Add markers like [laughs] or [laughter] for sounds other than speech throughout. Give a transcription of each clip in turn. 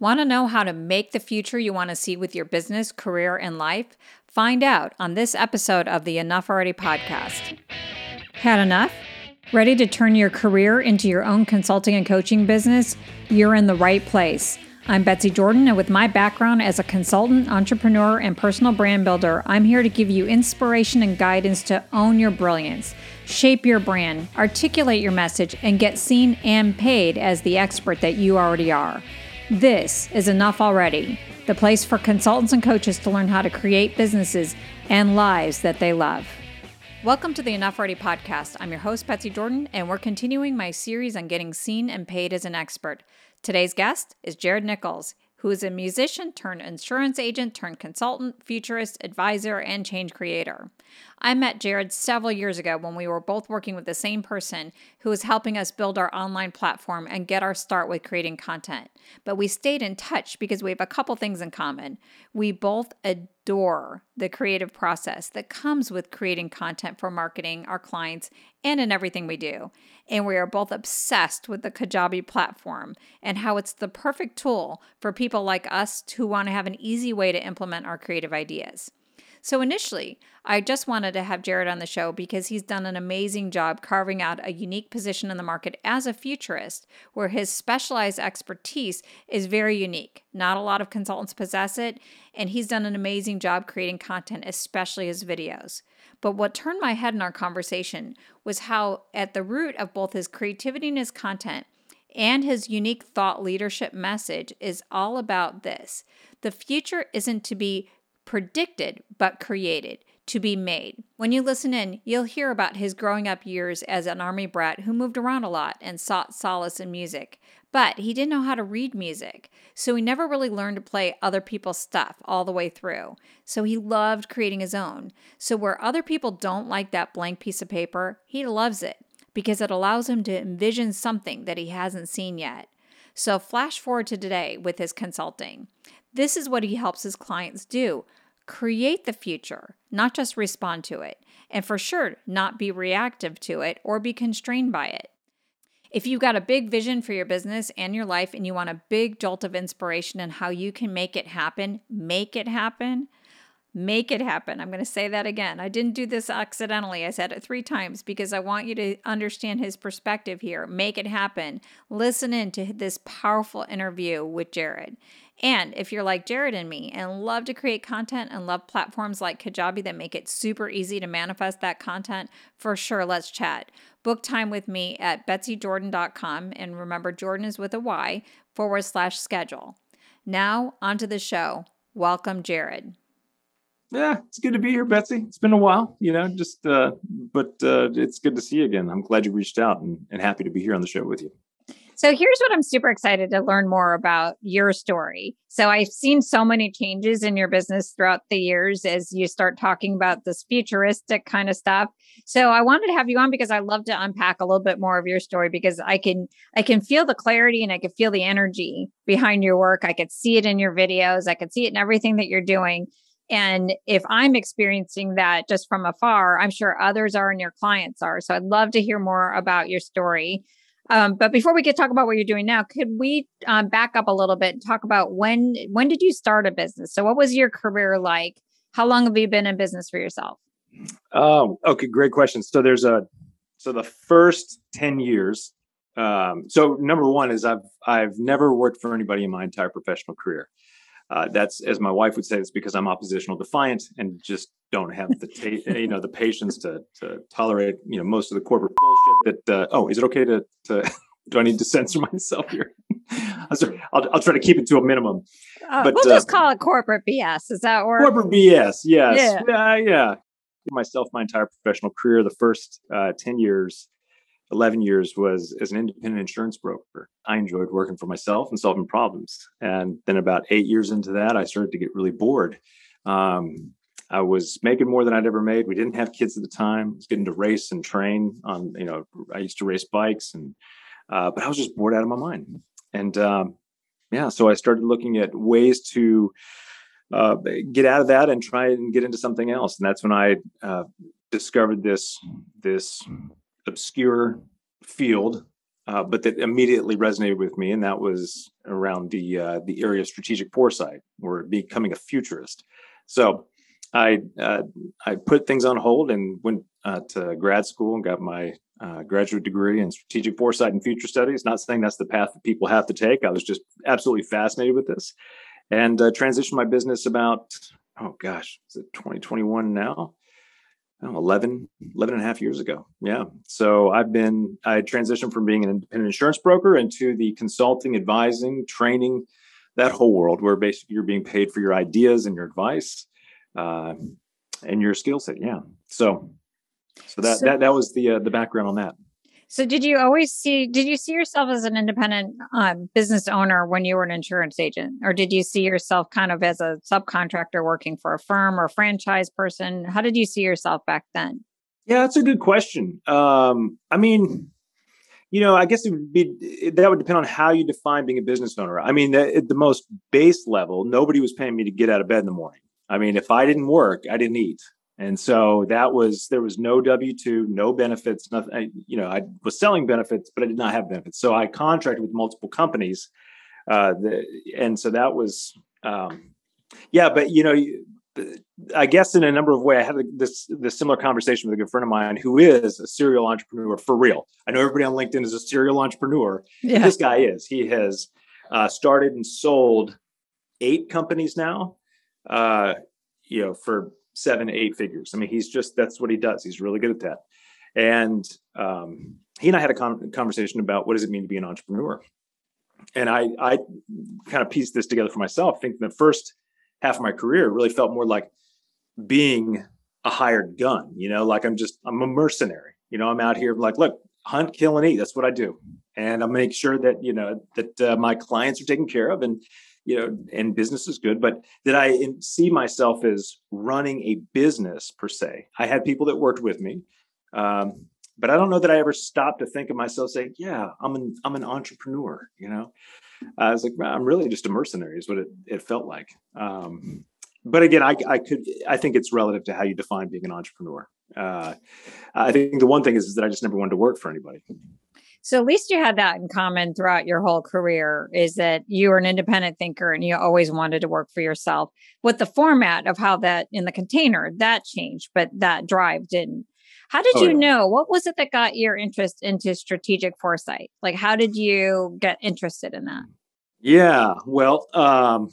Want to know how to make the future you want to see with your business, career, and life? Find out on this episode of the Enough Already podcast. Had enough? Ready to turn your career into your own consulting and coaching business? You're in the right place. I'm Betsy Jordyn, and with my background as a consultant, entrepreneur, and personal brand builder, I'm here to give you inspiration and guidance to own your brilliance, shape your brand, articulate your message, and get seen and paid as the expert that you already are. This is Enough Already, the place for consultants and coaches to learn how to create businesses and lives that they love. Welcome to the Enough Already podcast. I'm your host, Betsy Jordyn, and we're continuing my series on getting seen and paid as an expert. Today's guest is Jared Nichols who is a musician turned insurance agent turned consultant, futurist, advisor, and change creator. I met Jared several years ago when we were both working with the same person who was helping us build our online platform and get our start with creating content. But we stayed in touch because we have a couple things in common. We both adore the creative process that comes with creating content for marketing, our clients, and in everything we do. And we are both obsessed with the Kajabi platform and how it's the perfect tool for people like us who want to have an easy way to implement our creative ideas. So, initially, I just wanted to have Jared on the show because he's done an amazing job carving out a unique position in the market as a futurist, where his specialized expertise is very unique. Not a lot of consultants possess it, and he's done an amazing job creating content, especially his videos. But what turned my head in our conversation was how, at the root of both his creativity and his content, and his unique thought leadership message is all about this. The future isn't to be predicted, but created, to be made. When you listen in, you'll hear about his growing up years as an army brat who moved around a lot and sought solace in music. But he didn't know how to read music, so he never really learned to play other people's stuff all the way through. So he loved creating his own. So where other people don't like that blank piece of paper, he loves it because it allows him to envision something that he hasn't seen yet. So flash forward to today with his consulting. This is what he helps his clients do create the future, not just respond to it, and for sure, not be reactive to it or be constrained by it. If you've got a big vision for your business and your life and you want a big jolt of inspiration and in how you can make it happen, make it happen. Make it happen. I'm going to say that again. I didn't do this accidentally. I said it three times because I want you to understand his perspective here. Make it happen. Listen in to this powerful interview with Jared. And if you're like Jared and me and love to create content and love platforms like Kajabi that make it super easy to manifest that content, for sure, let's chat. Book time with me at betsyjordyn.com. And remember, Jordyn is with a Y forward slash schedule. Now, onto the show. Welcome, Jared. Yeah, it's good to be here, Betsy. It's been a while, you know, just, uh, but uh, it's good to see you again. I'm glad you reached out and, and happy to be here on the show with you. So here's what I'm super excited to learn more about your story. So I've seen so many changes in your business throughout the years as you start talking about this futuristic kind of stuff. So I wanted to have you on because I love to unpack a little bit more of your story because I can I can feel the clarity and I can feel the energy behind your work. I could see it in your videos. I could see it in everything that you're doing. And if I'm experiencing that just from afar, I'm sure others are and your clients are. So I'd love to hear more about your story. Um, but before we get talk about what you're doing now, could we um, back up a little bit and talk about when when did you start a business? So what was your career like? How long have you been in business for yourself? Oh, okay, great question. So there's a so the first 10 years. Um, so number one is I've I've never worked for anybody in my entire professional career. Uh, that's as my wife would say, it's because I'm oppositional defiant and just don't have the ta- [laughs] you know the patience to to tolerate you know most of the corporate bullshit that uh, oh is it okay to to [laughs] do I need to censor [laughs] myself here? I'll, I'll, try to keep it to a minimum. Uh, but we'll just uh, call it corporate BS. Is that work? Corporate BS. Yes. Yeah. yeah. Myself, my entire professional career, the first uh, ten years, eleven years was as an independent insurance broker. I enjoyed working for myself and solving problems. And then about eight years into that, I started to get really bored. Um, I was making more than I'd ever made. We didn't have kids at the time. I was getting to race and train on, you know, I used to race bikes and, uh, but I was just bored out of my mind. And, um, yeah, so I started looking at ways to, uh, get out of that and try and get into something else. And that's when I, uh, discovered this, this obscure field uh, but that immediately resonated with me, and that was around the uh, the area of strategic foresight or becoming a futurist. So I uh, I put things on hold and went uh, to grad school and got my uh, graduate degree in strategic foresight and future studies. Not saying that's the path that people have to take. I was just absolutely fascinated with this, and uh, transitioned my business about oh gosh, is it 2021 now? Know, 11, 11 and a half years ago. Yeah. So I've been, I transitioned from being an independent insurance broker into the consulting, advising, training, that whole world where basically you're being paid for your ideas and your advice uh, and your skill set. Yeah. So, so that, so, that, that was the, uh, the background on that. So did you always see did you see yourself as an independent um, business owner when you were an insurance agent or did you see yourself kind of as a subcontractor working for a firm or franchise person? How did you see yourself back then? Yeah, that's a good question. Um, I mean, you know, I guess it would be that would depend on how you define being a business owner. I mean, at the most base level, nobody was paying me to get out of bed in the morning. I mean, if I didn't work, I didn't eat. And so that was there was no W two, no benefits, nothing. I, you know, I was selling benefits, but I did not have benefits. So I contracted with multiple companies, uh, the, and so that was, um, yeah. But you know, I guess in a number of ways, I had this this similar conversation with a good friend of mine who is a serial entrepreneur for real. I know everybody on LinkedIn is a serial entrepreneur. Yeah. This guy is. He has uh, started and sold eight companies now. Uh, you know, for seven, eight figures. I mean, he's just that's what he does. He's really good at that. And um, he and I had a con- conversation about what does it mean to be an entrepreneur. And I, I kind of pieced this together for myself. Thinking the first half of my career really felt more like being a hired gun. You know, like I'm just I'm a mercenary. You know, I'm out here like, look, hunt, kill, and eat. That's what I do, and I make sure that you know that uh, my clients are taken care of, and you know, and business is good, but did I see myself as running a business per se? I had people that worked with me, um, but I don't know that I ever stopped to think of myself saying, "Yeah, I'm an I'm an entrepreneur." You know, I was like, I'm really just a mercenary, is what it, it felt like. Um, but again, I, I could I think it's relative to how you define being an entrepreneur. Uh, I think the one thing is, is that I just never wanted to work for anybody. So at least you had that in common throughout your whole career is that you were an independent thinker and you always wanted to work for yourself. With the format of how that in the container that changed, but that drive didn't. How did oh, you yeah. know? What was it that got your interest into strategic foresight? Like how did you get interested in that? Yeah, well, um,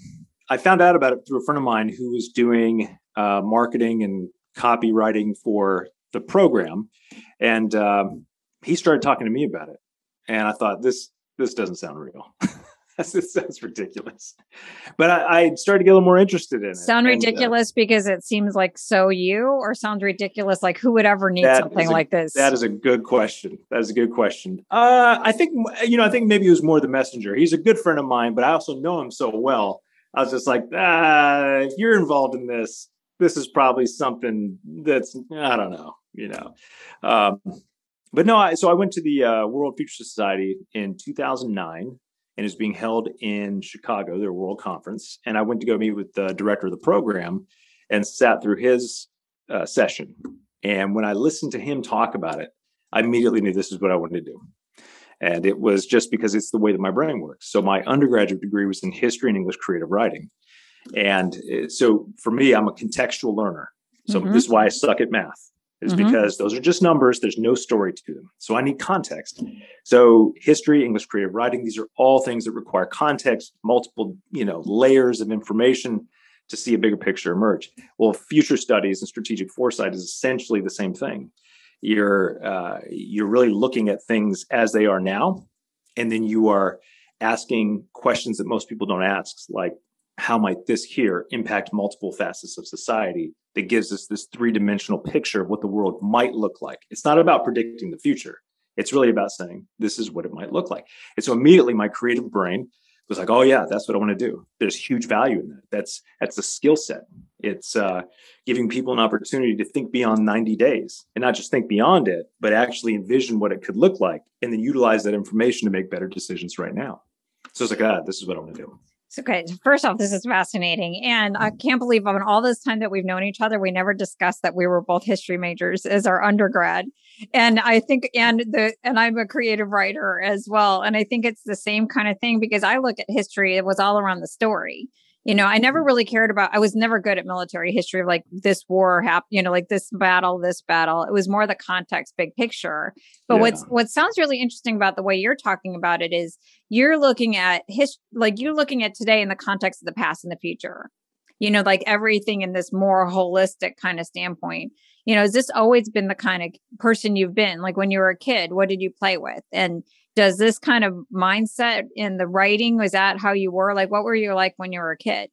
I found out about it through a friend of mine who was doing uh, marketing and copywriting for the program, and um, he started talking to me about it, and I thought this this doesn't sound real. [laughs] this sounds ridiculous. But I, I, started to get a little more interested in it. Sound and, uh, ridiculous uh, because it seems like so you, or sounds ridiculous like who would ever need something a, like this? That is a good question. That is a good question. Uh, I think you know. I think maybe it was more the messenger. He's a good friend of mine, but I also know him so well. I was just like, ah, if you're involved in this, this is probably something that's I don't know. You know, um, but no, I, so I went to the uh, World Future Society in 2009 and is being held in Chicago, their world conference. And I went to go meet with the director of the program and sat through his uh, session. And when I listened to him talk about it, I immediately knew this is what I wanted to do. And it was just because it's the way that my brain works. So my undergraduate degree was in history and English creative writing. And uh, so for me, I'm a contextual learner. So mm-hmm. this is why I suck at math is mm-hmm. because those are just numbers. There's no story to them. So I need context. So history, English creative writing, these are all things that require context, multiple, you know, layers of information to see a bigger picture emerge. Well, future studies and strategic foresight is essentially the same thing. You're uh, you're really looking at things as they are now, and then you are asking questions that most people don't ask, like how might this here impact multiple facets of society that gives us this three dimensional picture of what the world might look like. It's not about predicting the future. It's really about saying, this is what it might look like. And so immediately my creative brain was like, oh yeah, that's what I want to do. There's huge value in that. That's that's a skill set. It's uh, giving people an opportunity to think beyond 90 days and not just think beyond it, but actually envision what it could look like and then utilize that information to make better decisions right now. So it's like, ah, this is what I want to do. Okay. First off, this is fascinating. And I mm-hmm. can't believe on all this time that we've known each other, we never discussed that we were both history majors as our undergrad. And I think, and the, and I'm a creative writer as well. And I think it's the same kind of thing because I look at history, it was all around the story you know i never really cared about i was never good at military history of like this war happened you know like this battle this battle. It was more the context big picture. But yeah. what's what sounds really interesting about the way you're talking about it is you're looking at his like you're looking at today in the context of the past and the future. You know like everything in this more holistic kind of standpoint. You know has this always been the kind of person you've been? Like when you were a kid what did you play with? And does this kind of mindset in the writing was that how you were? Like what were you like when you were a kid?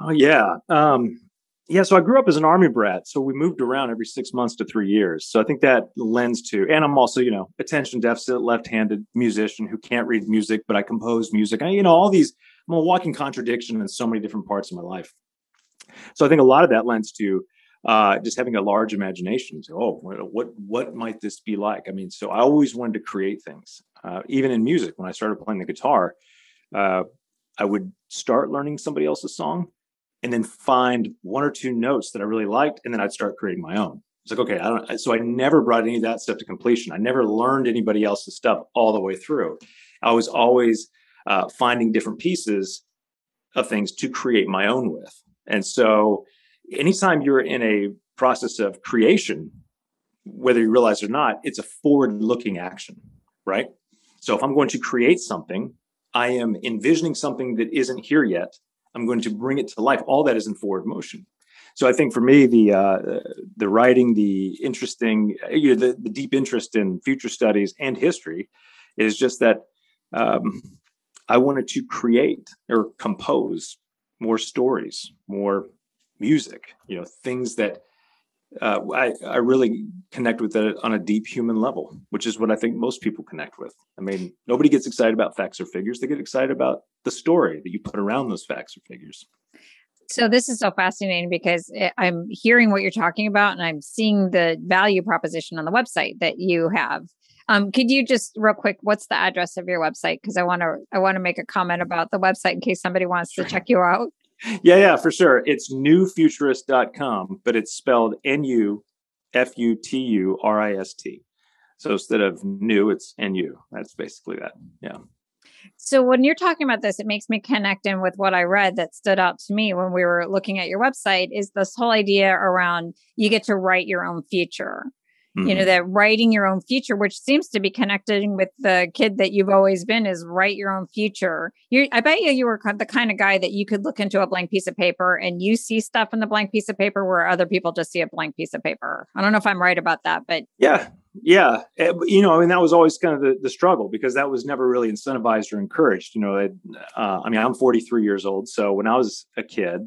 Oh yeah um yeah so i grew up as an army brat so we moved around every six months to three years. So i think that lends to and i'm also you know attention deficit left-handed musician who can't read music but i compose music. I, you know all these i'm a walking contradiction in so many different parts of my life. So i think a lot of that lends to uh, just having a large imagination. So, oh, what what might this be like? I mean, so I always wanted to create things. Uh, even in music, when I started playing the guitar, uh, I would start learning somebody else's song, and then find one or two notes that I really liked, and then I'd start creating my own. It's like, okay, I don't. So I never brought any of that stuff to completion. I never learned anybody else's stuff all the way through. I was always uh, finding different pieces of things to create my own with, and so anytime you're in a process of creation, whether you realize it or not, it's a forward looking action, right? So if I'm going to create something, I am envisioning something that isn't here yet. I'm going to bring it to life. All that is in forward motion. So I think for me, the uh, the writing, the interesting, you know, the, the deep interest in future studies and history is just that um, I wanted to create or compose more stories, more music, you know, things that uh, I, I really connect with it on a deep human level, which is what I think most people connect with. I mean, nobody gets excited about facts or figures. They get excited about the story that you put around those facts or figures. So this is so fascinating because I'm hearing what you're talking about and I'm seeing the value proposition on the website that you have. Um, could you just real quick, what's the address of your website? Because I want to I want to make a comment about the website in case somebody wants sure. to check you out yeah, yeah, for sure. It's nufuturist.com, but it's spelled N U F U T U R I S T. So instead of new, it's NU. That's basically that. Yeah. So when you're talking about this, it makes me connect in with what I read that stood out to me when we were looking at your website is this whole idea around you get to write your own future mm-hmm. you know, mm-hmm. that writing your own future, which seems to be connecting with the kid that you've always been is write your own future. You, I bet you you were the kind of guy that you could look into a blank piece of paper and you see stuff in the blank piece of paper where other people just see a blank piece of paper. I don't know if I'm right about that, but yeah, yeah, eh, you know, I mean, that was always kind of the, the struggle because that was never really incentivized or encouraged. You know, uh, I mean, I'm 43 years old, so when I was a kid,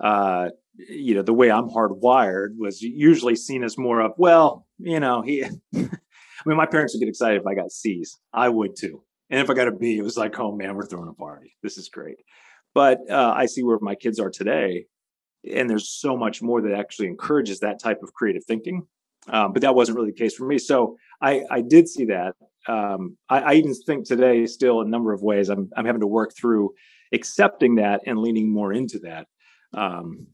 uh, you know, the way I'm hardwired was usually seen as more of, well, you know, he, [laughs] I mean, my parents would get excited if I got C's. I would too. And if I got a B, it was like, oh man, we're throwing a party. This is great. But uh, I see where my kids are today. And there's so much more that actually encourages that type of creative thinking. Um, but that wasn't really the case for me. So I, I did see that. Um, I, I, even think today, still, a number of ways, I'm, I'm having to work through accepting that and leaning more into that. Um,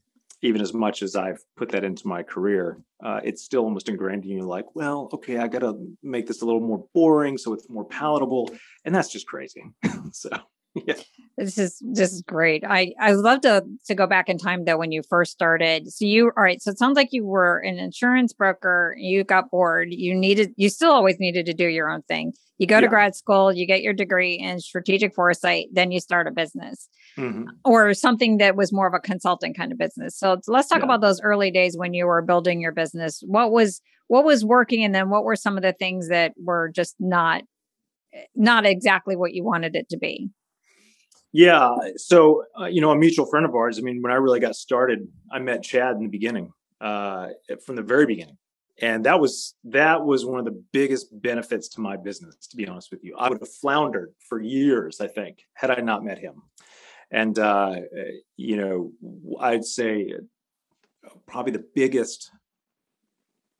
even as much as I've put that into my career, uh, it's still almost ingrained in you like, well, okay, I got to make this a little more boring so it's more palatable. And that's just crazy. [laughs] so, yeah. This is this is great. I I love to to go back in time though when you first started. So you all right. So it sounds like you were an insurance broker. You got bored. You needed. You still always needed to do your own thing. You go to grad school. You get your degree in strategic foresight. Then you start a business mm-hmm. or something that was more of a consulting kind of business. So let's talk yeah. about those early days when you were building your business. What was what was working, and then what were some of the things that were just not not exactly what you wanted it to be? Yeah. So, uh, you know, a mutual friend of ours, I mean, when I really got started, I met Chad in the beginning, uh, from the very beginning. And that was that was one of the biggest benefits to my business, to be honest with you. I would have floundered for years, I think, had I not met him. And uh, you know, I'd say probably the biggest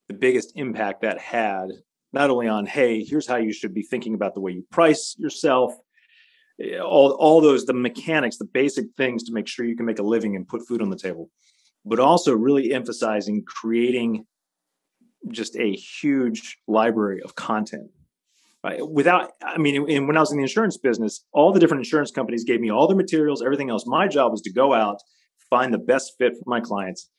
the biggest impact that had not only on hey, here's how you should be thinking about the way you price yourself, all all those the mechanics, the basic things to make sure you can make a living and put food on the table, but also really emphasizing creating just a huge library of content. Right? Without, I mean, and when I was in the insurance business, all the different insurance companies gave me all the materials, everything else. My job was to go out, find the best fit for my clients,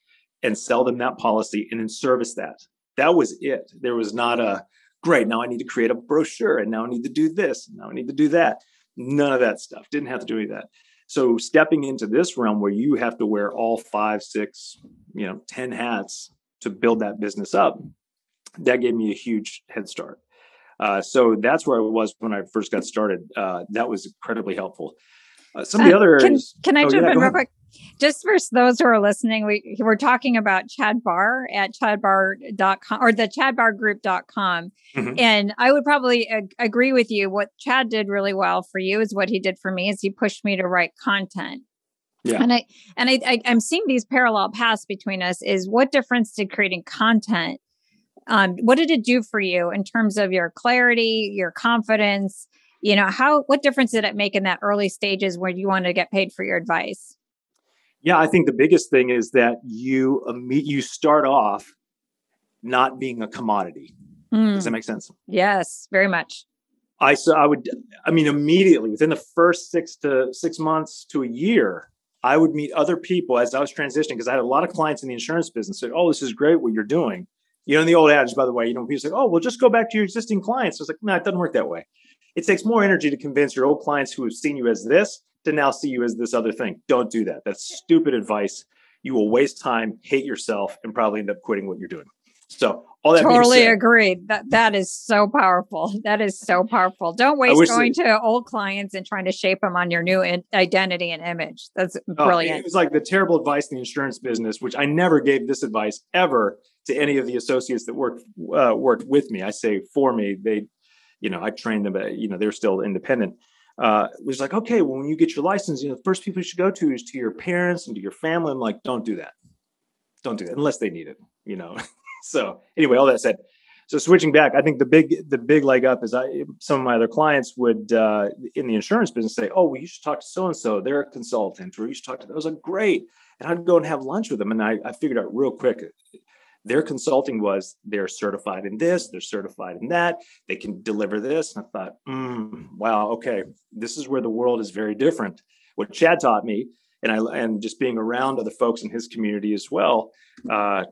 and sell them that policy, and then service that. That was it. There was not a great. Now I need to create a brochure, and now I need to do this, and now I need to do that. None of that stuff. Didn't have to do any of that. So stepping into this realm where you have to wear all five, six, you know, 10 hats to build that business up, that gave me a huge head start. Uh, so that's where I was when I first got started. Uh, that was incredibly helpful. Uh, some of the uh, other can, can I oh, jump yeah, in real quick? Just for those who are listening, we we're talking about Chad Barr at chadbarr.com or the chadbarrgroup.com. Mm-hmm. And I would probably ag- agree with you. What Chad did really well for you is what he did for me is he pushed me to write content. Yeah. And I and I, I I'm seeing these parallel paths between us is what difference did creating content um, what did it do for you in terms of your clarity, your confidence? You know, how what difference did it make in that early stages where you wanted to get paid for your advice? Yeah, I think the biggest thing is that you you start off not being a commodity. Mm. Does that make sense? Yes, very much. I so I would I mean immediately within the first six to six months to a year, I would meet other people as I was transitioning because I had a lot of clients in the insurance business said, "Oh, this is great what you're doing." You know, in the old adage, by the way, you know, people say, "Oh, well, just go back to your existing clients." It's like, no, it doesn't work that way. It takes more energy to convince your old clients who have seen you as this to now see you as this other thing. Don't do that. That's stupid advice. You will waste time, hate yourself, and probably end up quitting what you're doing. So all that totally said, agreed. That that is so powerful. That is so powerful. Don't waste going to old clients and trying to shape them on your new in- identity and image. That's oh, brilliant. it was like the terrible advice in the insurance business, which I never gave this advice ever to any of the associates that worked uh, worked with me. I say for me, they, you know, I trained them, but you know, they're still independent. Uh, it was like, okay, well, when you get your license, you know, the first people you should go to is to your parents and to your family. I'm like, don't do that. Don't do that unless they need it, you know. [laughs] so anyway, all that said, so switching back, I think the big the big leg up is I some of my other clients would uh, in the insurance business say, "Oh, well, you should talk to so and so. They're a consultant, or you should talk to." Them. I was like, "Great," and I'd go and have lunch with them, and I, I figured out real quick their consulting was they're certified in this, they're certified in that, they can deliver this. And I thought, mm, wow, okay, this is where the world is very different. What Chad taught me, and I and just being around other folks in his community as well, uh,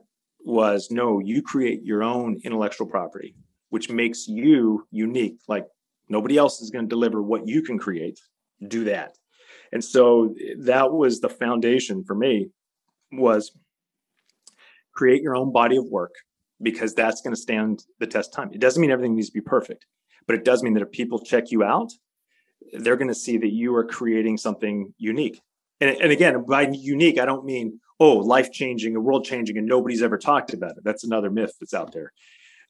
was no, you create your own intellectual property, which makes you unique. Like nobody else is going to deliver what you can create. Do that. And so that was the foundation for me was create your own body of work because that's going to stand the test time. It doesn't mean everything needs to be perfect, but it does mean that if people check you out, they're going to see that you are creating something unique. And, and again, by unique, I don't mean, oh, life changing, a world changing, and nobody's ever talked about it. That's another myth that's out there.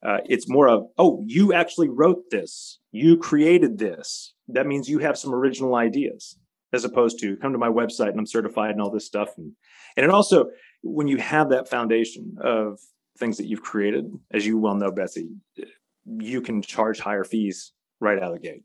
Uh, it's more of, oh, you actually wrote this, you created this. That means you have some original ideas, as opposed to come to my website and I'm certified and all this stuff. And and it also when you have that foundation of things that you've created, as you well know, Betsy, you can charge higher fees right out of the gate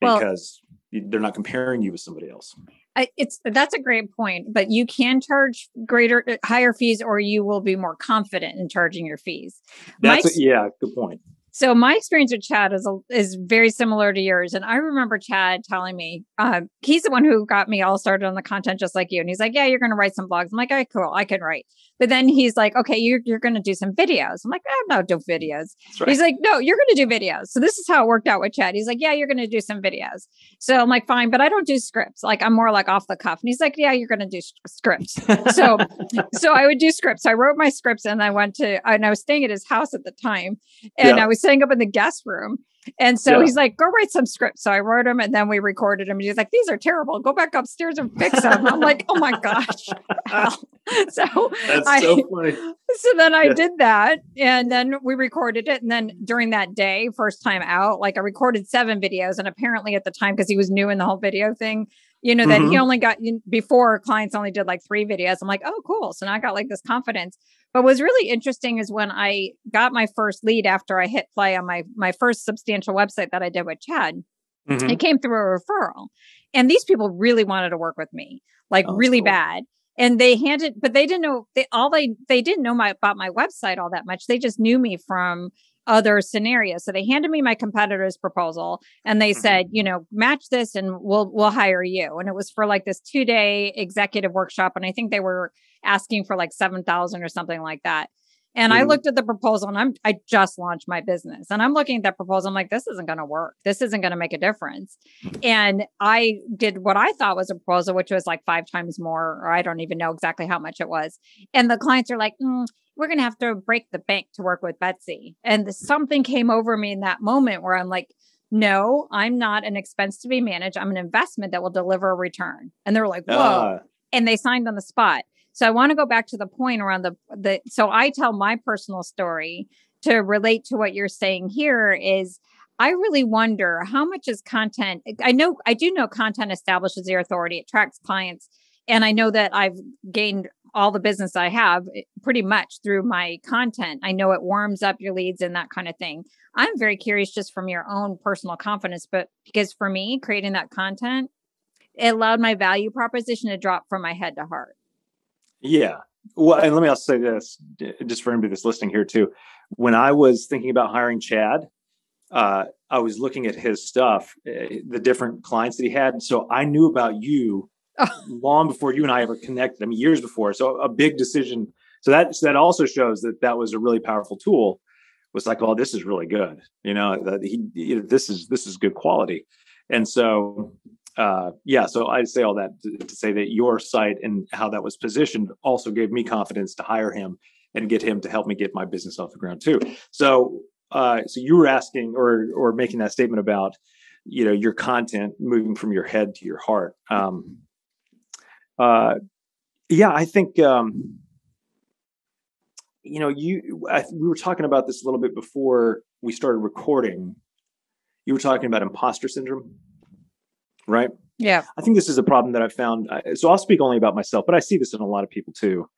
well, because they're not comparing you with somebody else. I, it's that's a great point, but you can charge greater, higher fees, or you will be more confident in charging your fees. That's a, yeah, good point. So my experience with Chad is is very similar to yours, and I remember Chad telling me uh, he's the one who got me all started on the content, just like you. And he's like, "Yeah, you're going to write some blogs." I'm like, "Okay, cool, I can write." But then he's like, "Okay, you're you're going to do some videos." I'm like, "I'm not doing videos." Right. He's like, "No, you're going to do videos." So this is how it worked out with Chad. He's like, "Yeah, you're going to do some videos." So I'm like, "Fine," but I don't do scripts. Like I'm more like off the cuff. And he's like, "Yeah, you're going to do scripts." so [laughs] so I would do scripts. I wrote my scripts, and I went to and I was staying at his house at the time, and yeah. I was staying up in the guest room. And so yeah. he's like, go write some scripts. So I wrote them and then we recorded them. And he's like, these are terrible. Go back upstairs and fix them. I'm like, oh my gosh. [laughs] [laughs] so that's I, so funny. So then I yeah. did that and then we recorded it. And then during that day, first time out, like I recorded seven videos. And apparently at the time, because he was new in the whole video thing, you know, that mm-hmm. he only got before clients only did like three videos. I'm like, oh, cool. So now I got like this confidence. But what's really interesting is when I got my first lead after I hit play on my my first substantial website that I did with Chad. Mm-hmm. It came through a referral. And these people really wanted to work with me, like oh, really cool. bad. And they handed, but they didn't know they all they they didn't know my about my website all that much. They just knew me from other scenarios. So they handed me my competitor's proposal and they mm-hmm. said, you know, match this and we'll we'll hire you. And it was for like this two day executive workshop. And I think they were asking for like seven thousand or something like that. And mm-hmm. I looked at the proposal and I'm I just launched my business. And I'm looking at that proposal. I'm like, this isn't gonna work. This isn't gonna make a difference. And I did what I thought was a proposal, which was like five times more, or I don't even know exactly how much it was. And the clients are like, mm, we're gonna have to break the bank to work with Betsy. And something came over me in that moment where I'm like, no, I'm not an expense to be managed. I'm an investment that will deliver a return. And they're like, whoa. Uh. And they signed on the spot. So I want to go back to the point around the the so I tell my personal story to relate to what you're saying here is I really wonder how much is content I know I do know content establishes your authority, it attracts clients and I know that I've gained all the business I have eh, pretty much through my content. I know it warms up your leads and that kind of thing. I'm very curious just from your own personal confidence, but because for me, creating that content, it allowed my value proposition to drop from my head to heart. Yeah. Well, and let me also say this, just for anybody that's listening here too. When I was thinking about hiring Chad, uh, I was looking at his stuff, uh, the different clients that he had. So I knew about you [laughs] long before you and I ever connected. I mean, years before. So a big decision. So that so that also shows that that was a really powerful tool. Was like, oh, this is really good. You know, that he, you know, this is this is good quality. And so uh, yeah, so I'd say all that to, to, say that your site and how that was positioned also gave me confidence to hire him and get him to help me get my business off the ground too. So, uh, so you were asking or or making that statement about you know your content moving from your head to your heart. Um, uh, yeah, I think um, you know you. I, we were talking about this a little bit before we started recording. You were talking about imposter syndrome right? Yeah. I think this is a problem that I've found. Uh, so I'll speak only about myself, but I see this in a lot of people too.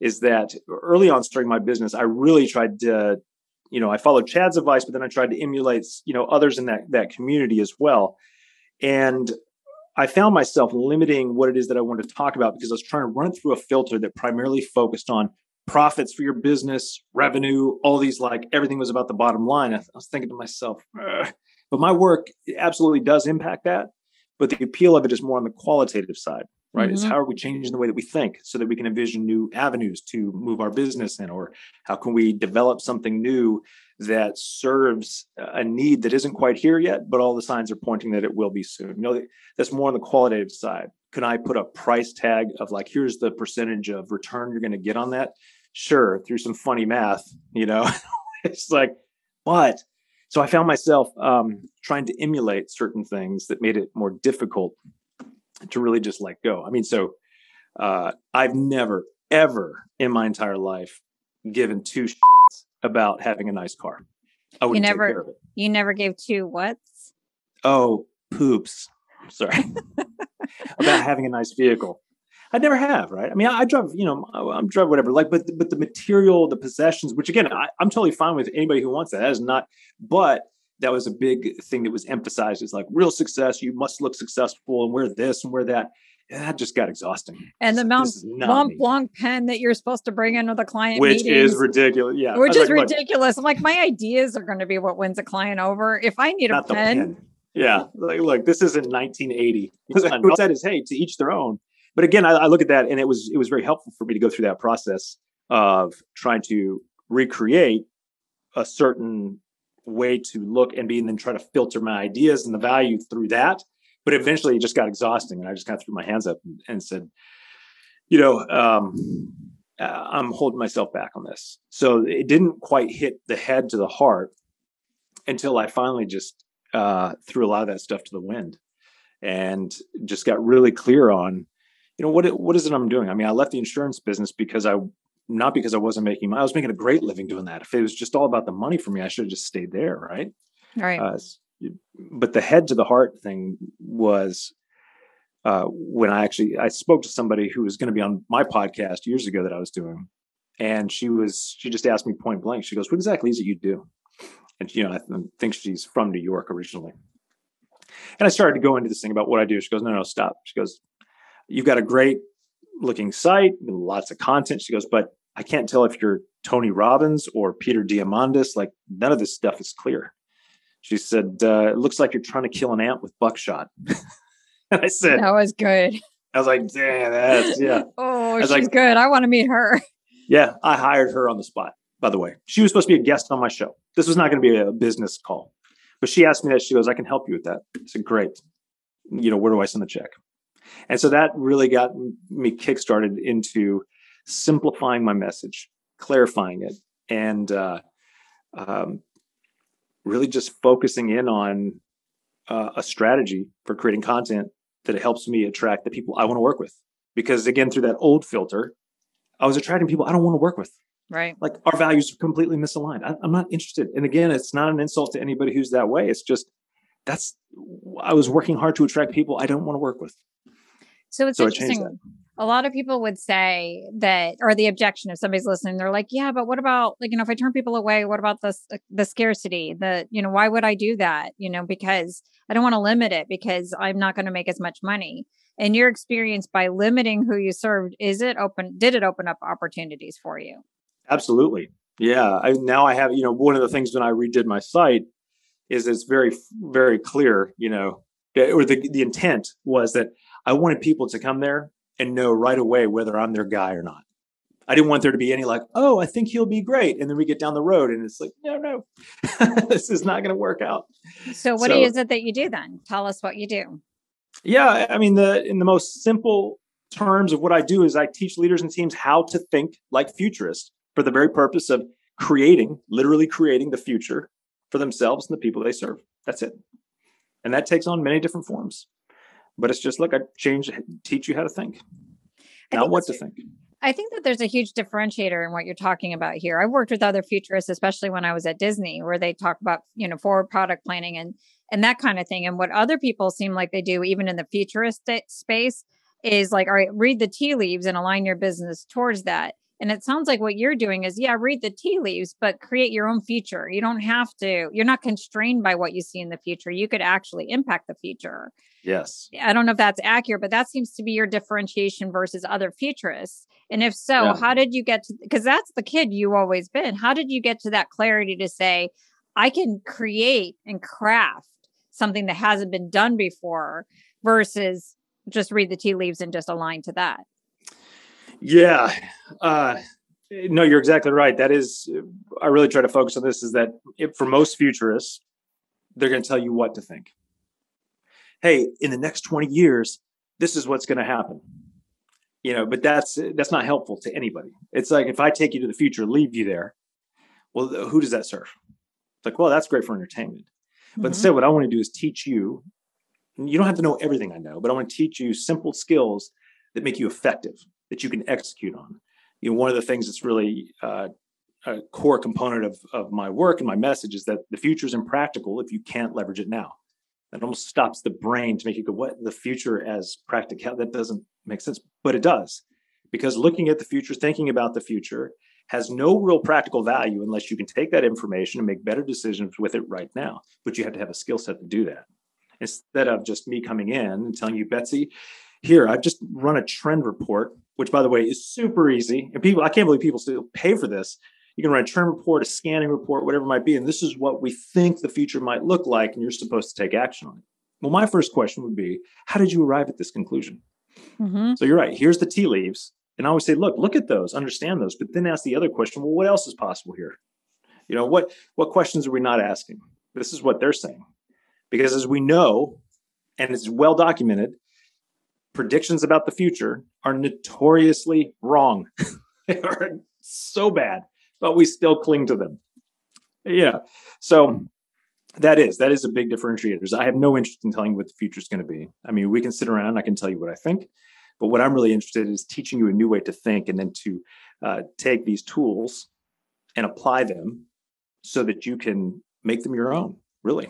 Is that early on starting my business, I really tried to, you know, I followed Chad's advice, but then I tried to emulate, you know, others in that that community as well. And I found myself limiting what it is that I wanted to talk about because I was trying to run through a filter that primarily focused on profits for your business, revenue, all these like everything was about the bottom line. I, was thinking to myself, Ugh. but my work absolutely does impact that but the appeal of it is more on the qualitative side right? Mm-hmm. is how are we changing the way that we think so that we can envision new avenues to move our business in? Or how can we develop something new that serves a need that isn't quite here yet but all the signs are pointing that it will be soon? You know that's more on the qualitative side. Can i put a price tag of like here's the percentage of return you're going to get on that? Sure through some funny math you know? [laughs] It's like but so I found myself um, trying to emulate certain things that made it more difficult to really just let go. I mean, so uh, I've never, ever in my entire life given two shits about having a nice car. I would never, you never gave two whats? Oh, poops. Sorry. [laughs] about having a nice vehicle. I never have, right? I mean, I, I drive, you know, I, am drive whatever, like, but but the material, the possessions, which again, I, am totally fine with anybody who wants that. That is not, but that was a big thing that was emphasized. Is like real success. You must look successful and wear this and wear that. And that just got exhausting. And the Mount Mont Blanc pen that you're supposed to bring into the client, which meetings, is ridiculous. Yeah, which is like, ridiculous. I'm like, my ideas are going to be what wins a client over. If I need a pen, pen. Yeah, like look, this isn't 1980. [laughs] What said is, hey, to each their own but again, I, I, look at that and it was it was very helpful for me to go through that process of trying to recreate a certain way to look and be and then try to filter my ideas and the value through that. But eventually it just got exhausting and I just kind of threw my hands up and, and said, you know, um, I'm holding myself back on this. So it didn't quite hit the head to the heart until I finally just uh, threw a lot of that stuff to the wind and just got really clear on you know what what is it I'm doing? I mean, I left the insurance business because I not because I wasn't making I was making a great living doing that. If it was just all about the money for me, I should have just stayed there, right? Right. Uh, but the head to the heart thing was uh, when I actually I spoke to somebody who was going to be on my podcast years ago that I was doing, and she was she just asked me point blank. She goes, "What exactly is it you do?" And you know, I think she's from New York originally. And I started to go into this thing about what I do. She goes, no, no, stop. She goes, you've got a great looking site, lots of content. She goes, but I can't tell if you're Tony Robbins or Peter Diamandis. Like none of this stuff is clear. She said, uh, it looks like you're trying to kill an ant with buckshot. [laughs] and I said, that was good. I was like, damn, that's, yeah. [laughs] oh, she's like, good. I want to meet her. Yeah. I hired her on the spot, by the way. She was supposed to be a guest on my show. This was not going to be a business call. But she asked me that. She goes, I can help you with that. I said, great. You know, where do I send the check? And so that really got me kickstarted into simplifying my message, clarifying it, and uh, um, really just focusing in on uh, a strategy for creating content that helps me attract the people I want to work with. Because again, through that old filter, I was attracting people I don't want to work with. Right. Like our values are completely misaligned. I, I'm not interested. And again, it's not an insult to anybody who's that way. It's just that's I was working hard to attract people I don't want to work with. So it's so interesting. A lot of people would say that, or the objection if somebody's listening, they're like, "Yeah, but what about like you know if I turn people away? What about the the scarcity? The you know why would I do that? You know because I don't want to limit it because I'm not going to make as much money." In your experience, by limiting who you served, is it open? Did it open up opportunities for you? Absolutely. Yeah. I, now I have, you know, one of the things when I redid my site is it's very, very clear, you know, or the, the intent was that I wanted people to come there and know right away whether I'm their guy or not. I didn't want there to be any like, oh, I think he'll be great. And then we get down the road and it's like, no, no, [laughs] this is not going to work out. So what so, is it that you do then? Tell us what you do. Yeah. I mean, the, in the most simple terms of what I do is I teach leaders and teams how to think like futurists for the very purpose of creating, literally creating the future for themselves and the people they serve. That's it. And that takes on many different forms. But it's just look, I change, teach you how to think, not what to think. I think that there's a huge differentiator in what you're talking about here. I've worked with other futurists, especially when I was at Disney, where they talk about, you know, forward product planning and and that kind of thing. And what other people seem like they do, even in the futuristic space, is like, all right, read the tea leaves and align your business towards that. And it sounds like what you're doing is, yeah, read the tea leaves, but create your own future. You don't have to, you're not constrained by what you see in the future. You could actually impact the future. Yes. I don't know if that's accurate, but that seems to be your differentiation versus other futurists. And if so, yeah. how did you get to, because that's the kid you always been. How did you get to that clarity to say, I can create and craft something that hasn't been done before versus just read the tea leaves and just align to that? Yeah. Uh, no, you're exactly right. That is, I really try to focus on this is that if, for most futurists, they're going to tell you what to think. Hey, in the next 20 years, this is what's going to happen. You know, but that's that's not helpful to anybody. It's like if I take you to the future, leave you there. Well, who does that serve? It's like, well, that's great for entertainment. But mm-hmm. instead, what I want to do is teach you. You don't have to know everything I know, but I want to teach you simple skills that make you effective that you can execute on. You know, one of the things that's really uh, a core component of, of my work and my message is that the future is impractical if you can't leverage it now. That almost stops the brain to make you go, what the future as practical? That doesn't make sense, but it does. Because looking at the future, thinking about the future has no real practical value unless you can take that information and make better decisions with it right now. But you have to have a skill set to do that. Instead of just me coming in and telling you, Betsy, here, I've just run a trend report, which by the way is super easy. And people, I can't believe people still pay for this. You can run a trend report, a scanning report, whatever it might be. And this is what we think the future might look like. And you're supposed to take action on it. Well, my first question would be, how did you arrive at this conclusion? Mm-hmm. So you're right. Here's the tea leaves. And I always say, look, look at those, understand those, but then ask the other question, well, what else is possible here? You know, what what questions are we not asking? This is what they're saying. Because as we know, and it's well documented, predictions about the future are notoriously wrong. [laughs] they are so bad, but we still cling to them. Yeah. So that is that is a big differentiator. I have no interest in telling you what the future is going to be. I mean, we can sit around. And I can tell you what I think, but what I'm really interested in is teaching you a new way to think, and then to uh, take these tools and apply them so that you can make them your own. Really,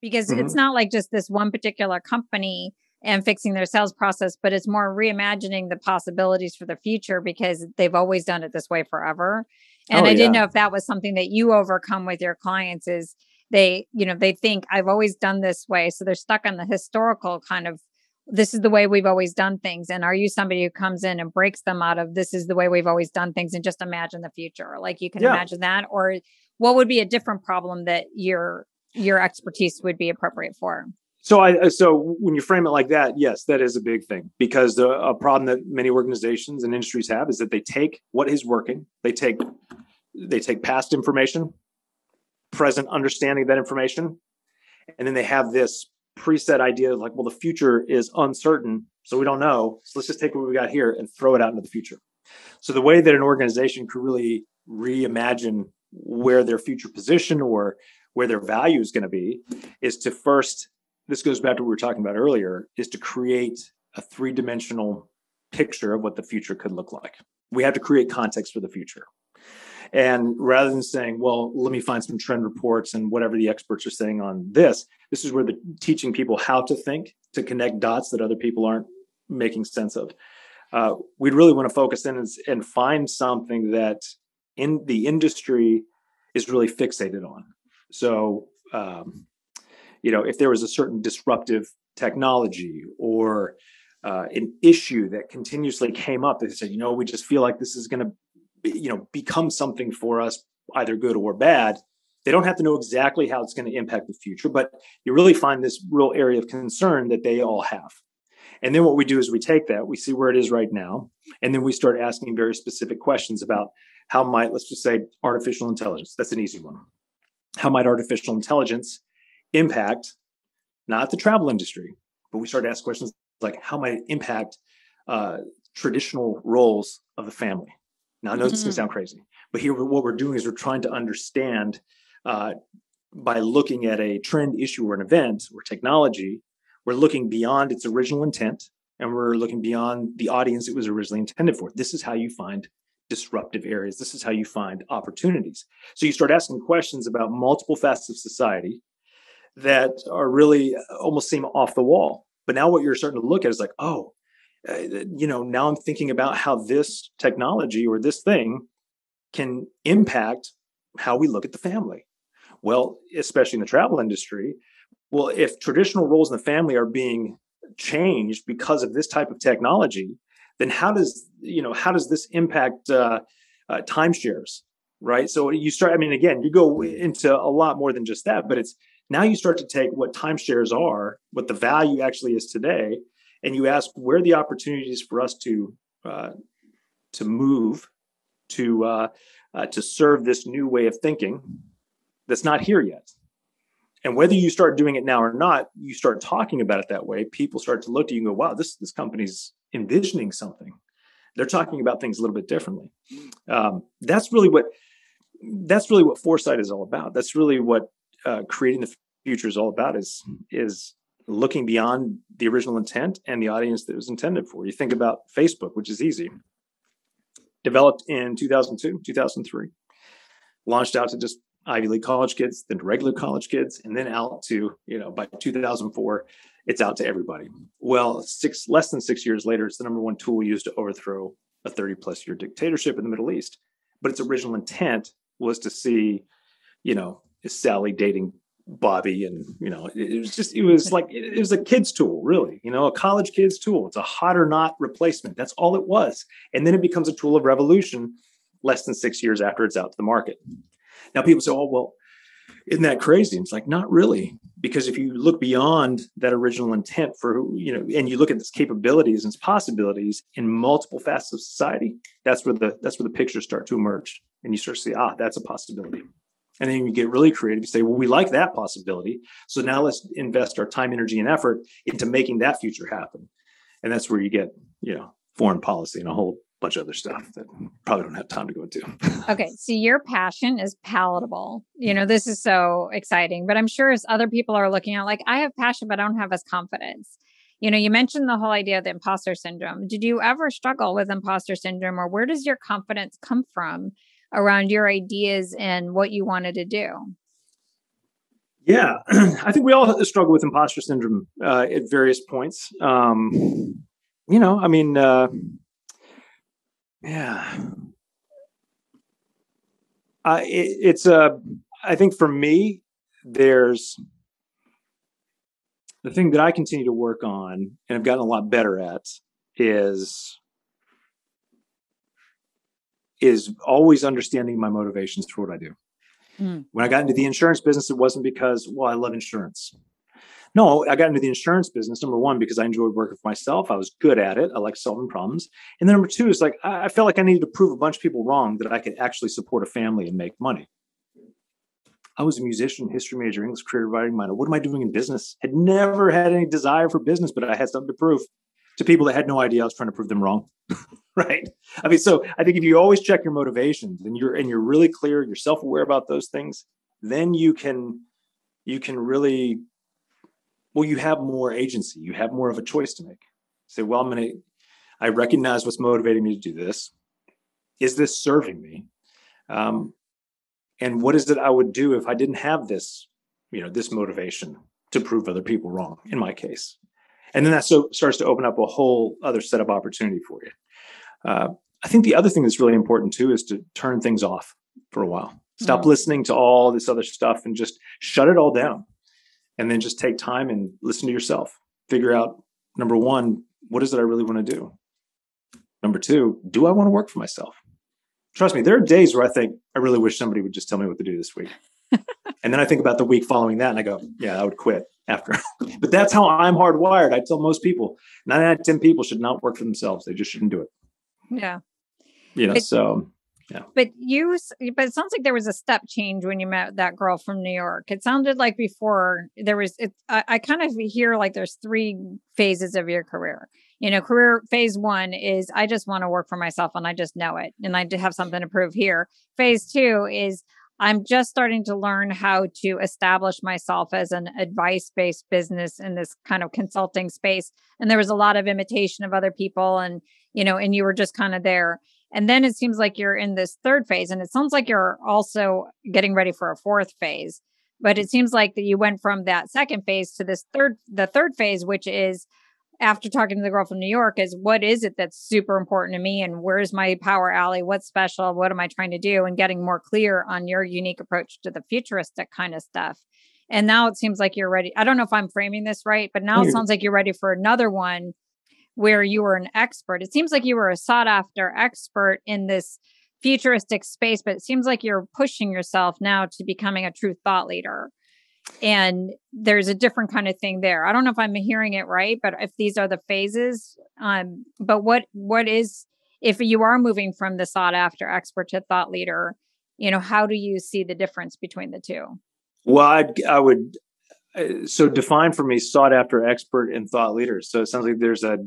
because mm-hmm. it's not like just this one particular company and fixing their sales process, but it's more reimagining the possibilities for the future because they've always done it this way forever. And oh, I didn't know if that was something that you overcome with your clients is they you know they think i've always done this way. So they're stuck on the historical kind of this is the way we've always done things. And are you somebody who comes in and breaks them out of this is the way we've always done things and just imagine the future? Like you can yeah. imagine that? Or what would be a different problem that your your expertise would be appropriate for so I uh, so when you frame it like that, yes, that is a big thing because the a problem that many organizations and industries have is that they take what is working, they take they take past information, present understanding of that information, and then they have this preset idea of like, well, the future is uncertain, so we don't know. So let's just take what we got here and throw it out into the future. So the way that an organization could really reimagine where their future position or where their value is going to be is to first this goes back to what we were talking about earlier, is to create a three dimensional picture of what the future could look like. We have to create context for the future. And rather than saying, well, let me find some trend reports and whatever the experts are saying on this, this is where the teaching people how to think, to connect dots that other people aren't making sense of. Uh, we'd really want to focus in and, and find something that in the industry is really fixated on. So, um, you know, if there was a certain disruptive technology or uh, an issue that continuously came up, they said, you know, we just feel like this is going to, you know, become something for us, either good or bad. They don't have to know exactly how it's going to impact the future, but you really find this real area of concern that they all have. And then what we do is we take that, we see where it is right now, and then we start asking very specific questions about how might, let's just say, artificial intelligence. That's an easy one. How might artificial intelligence impact not the travel industry, but we started to ask questions like how might it impact uh, traditional roles of the family? Now, I know mm-hmm. this can sound crazy, but here what we're doing is we're trying to understand uh, by looking at a trend issue or an event or technology, we're looking beyond its original intent and we're looking beyond the audience it was originally intended for. This is how you find disruptive areas. This is how you find opportunities. So you start asking questions about multiple facets of society that are really uh, almost seem off the wall. But now what you're starting to look at is like, oh, uh, you know, now I'm thinking about how this technology or this thing can impact how we look at the family. Well, especially in the travel industry, well, if traditional roles in the family are being changed because of this type of technology, then how does you know how does this impact uh, uh, timeshares? Right. So you start. I mean, again, you go into a lot more than just that, but it's now you start to take what timeshares are, what the value actually is today, and you ask where the opportunities for us to uh, to move to uh, uh, to serve this new way of thinking that's not here yet. And whether you start doing it now or not, you start talking about it that way. People start to look at you and go, "Wow, this this company's envisioning something." They're talking about things a little bit differently. Um, that's really what that's really what foresight is all about. That's really what uh, creating the future is all about is is looking beyond the original intent and the audience that was intended for. You think about Facebook, which is easy. Developed in 2002, 2003, launched out to just Ivy League college kids, then to regular college kids, and then out to, you know, by 2004, it's out to everybody. Well, six less than six years later, it's the number one tool used to overthrow a 30 plus year dictatorship in the Middle East. But its original intent was to see, you know, Sally dating Bobby? And you know, it, was just it was like it, was a kid's tool, really. You know, a college kid's tool. It's a hot or not replacement. That's all it was. And then it becomes a tool of revolution less than six years after it's out to the market. Now people say, "Oh, well." Isn't that crazy? and It's like not really, because if you look beyond that original intent for you know, and you look at its capabilities and its possibilities in multiple facets of society, that's where the that's where the pictures start to emerge, and you start to see, ah, that's a possibility. And then you get really creative. You say, well, we like that possibility. So now let's invest our time, energy, and effort into making that future happen. And that's where you get, you know, foreign policy and a whole bunch of other stuff that probably don't have time to go into. [laughs] okay. So your passion is palatable. You know, this is so exciting, but I'm sure as other people are looking at, like, I have passion, but I don't have as confidence. You know, you mentioned the whole idea of the imposter syndrome. Did you ever struggle with imposter syndrome, or where does your confidence come from around your ideas and what you wanted to do? Yeah, [clears throat] I think we all struggle with imposter syndrome uh, at various points. Um, you know, I mean, uh, yeah, uh, it, it's a. I think for me, there's the thing that I continue to work on and I've gotten a lot better at is is always understanding my motivations for what I do. Mm. When I got into the insurance business, it wasn't because, well, I love insurance. No, I got into the insurance business, number one, because I enjoyed working for myself. I was good at it. I like solving problems. And then number two is like, I felt like I needed to prove a bunch of people wrong that I could actually support a family and make money. I was a musician, history major, English creative writing minor. What am I doing in business? Had never had any desire for business, but I had something to prove to people that had no idea I was trying to prove them wrong. [laughs] [laughs] right. I mean, so I think if you always check your motivations and you're and you're really clear, you're self-aware about those things, then you can you can really well, you have more agency. You have more of a choice to make. Say, well, I'm gonna I recognize what's motivating me to do this. Is this serving me? Um, and what is it I would do if I didn't have this, you know, this motivation to prove other people wrong in my case? And then that so starts to open up a whole other set of opportunity for you. Uh, I think the other thing that's really important too is to turn things off for a while. Stop mm-hmm. listening to all this other stuff and just shut it all down. And then just take time and listen to yourself. Figure out number one, what is it I really want to do? Number two, do I want to work for myself? Trust me, there are days where I think I really wish somebody would just tell me what to do this week. [laughs] and then I think about the week following that and I go, yeah, I would quit after. [laughs] but that's how I'm hardwired. I tell most people, nine out of 10 people should not work for themselves. They just shouldn't do it. Yeah. You know, but, so yeah. But you, but it sounds like there was a step change when you met that girl from New York. It sounded like before there was, it, I, I kind of hear like there's three phases of your career. You know, career phase one is I just want to work for myself and I just know it and I have something to prove here. Phase two is I'm just starting to learn how to establish myself as an advice based business in this kind of consulting space. And there was a lot of imitation of other people, and, you know, and you were just kind of there. And then it seems like you're in this third phase, and it sounds like you're also getting ready for a fourth phase. But it seems like that you went from that second phase to this third, the third phase, which is after talking to the girl from New York is what is it that's super important to me and where's my power alley? What's special? What am I trying to do? And getting more clear on your unique approach to the futuristic kind of stuff. And now it seems like you're ready. I don't know if I'm framing this right, but now it sounds like you're ready for another one where you were an expert. It seems like you were a sought after expert in this futuristic space, but it seems like you're pushing yourself now to becoming a true thought leader. And there's a different kind of thing there. I don't know if i'm hearing it right but if these are the phases um but what what is if you are moving from the sought after expert to thought leader you know how do you see the difference between the two? Well I'd, i would so define for me sought after expert and thought leader so it sounds like there's a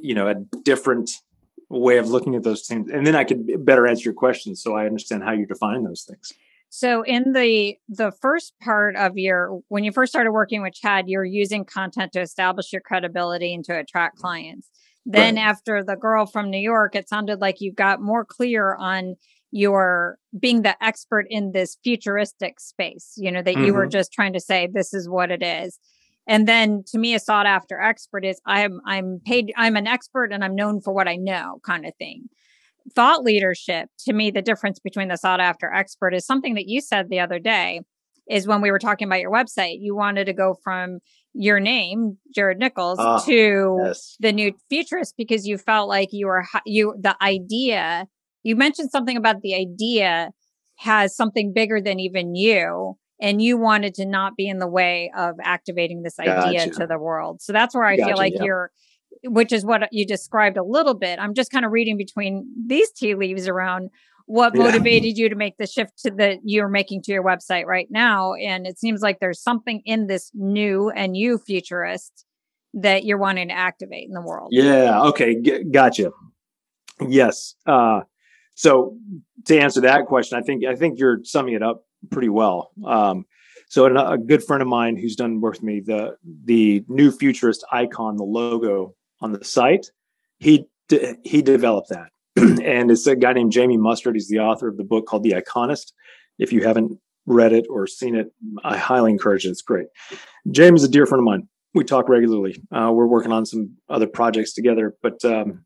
you know a different way of looking at those things and then i could better answer your question so i understand how you define those things so in the the first part of your when you first started working with Chad, you're using content to establish your credibility and to attract clients. Then right. after the girl from New York, it sounded like you got more clear on your being the expert in this futuristic space, you know, that mm-hmm. you were mm-hmm. just trying to say this is what it is. And then to me, a sought after expert is I'm I'm paid, I'm an expert and I'm known for what I know kind of thing thought leadership to me the difference between the sought after expert is something that you said the other day is when we were talking about your website you wanted to go from your name jared nichols uh, to yes. the new futurist because you felt like you were you the idea you mentioned something about the idea has something bigger than even you and you wanted to not be in the way of activating this idea gotcha. to the world so that's where i gotcha, feel like yeah. you're which is what you described a little bit. I'm just kind of reading between these tea leaves around what motivated you to make the shift to the you're making to your website right now and it seems like there's something in this new and you futurist that you're wanting to activate in the world yeah okay G- gotcha yes uh so to answer that question i think i think you're summing it up pretty well um so a good friend of mine who's done work with me the the new futurist icon the logo on the site. He he developed that, [clears throat] and it's a guy named Jamie Mustard. He's the author of the book called The Iconist. If you haven't read it or seen it, I highly encourage it. It's great. Jamie is a dear friend of mine. We talk regularly. Uh, we're working on some other projects together, but um,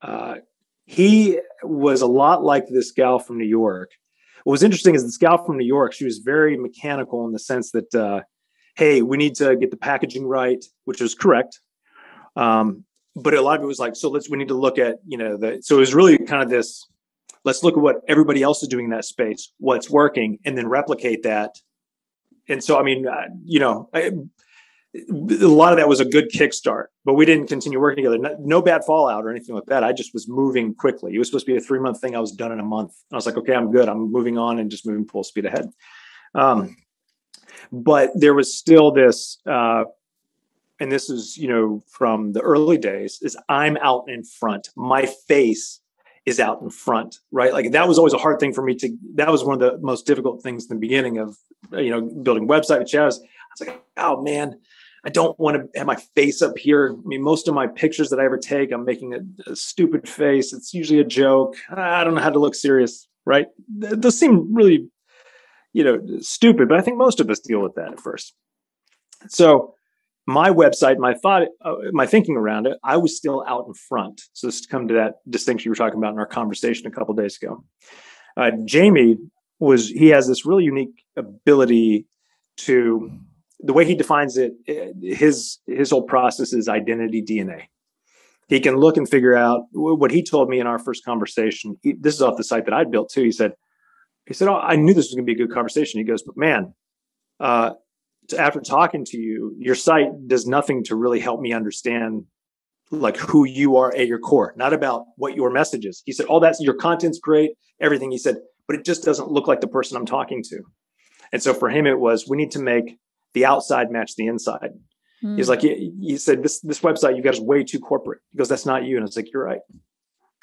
uh, he was a lot like this gal from New York, what was interesting is this gal from New York, she was very mechanical in the sense that, uh, hey, we need to get the packaging right, which was correct. Um, but a lot of it was like, so let's, we need to look at, you know, the, so it was really kind of this, let's look at what everybody else is doing in that space, what's working, and then replicate that. And so, I mean, uh, you know, I, a lot of that was a good kickstart, but we didn't continue working together. No, no, bad fallout or anything like that. I just was moving quickly. It was supposed to be a three month thing. I was done in a month. I was like, okay, I'm good. I'm moving on and just moving full speed ahead. Um, but there was still this, uh, and this is, you know, from the early days, is I'm out in front. My face is out in front, right? Like that was always a hard thing for me to. That was one of the most difficult things in the beginning of, you know, building website. Which I was, I was like, oh man, I don't want to have my face up here. I mean, most of my pictures that I ever take, I'm making a, a stupid face. It's usually a joke. I don't know how to look serious, right? Those seem really, you know, stupid, but I think most of us deal with that at first. So, my website, my thought, uh, my thinking around it, I was still out in front. So, this to come to that distinction you were talking about in our conversation a couple days ago. Uh, Jamie was he has this really unique ability to the way he defines it, his his whole process is identity DNA. He can look and figure out what he told me in our first conversation. He, this is off the site that I built too. He said, he said, "Oh, I knew this was going to be a good conversation." He goes, "But man, uh, after talking to you, your site does nothing to really help me understand like who you are at your core, not about what your message is." He said, "All that's your content's great, everything." He said, "But it just doesn't look like the person I'm talking to." And so for him, it was we need to make the outside matched the inside. Mm. He's like, he, he, said, this this website you guys are way too corporate. He goes, that's not you. And it's like, you're right.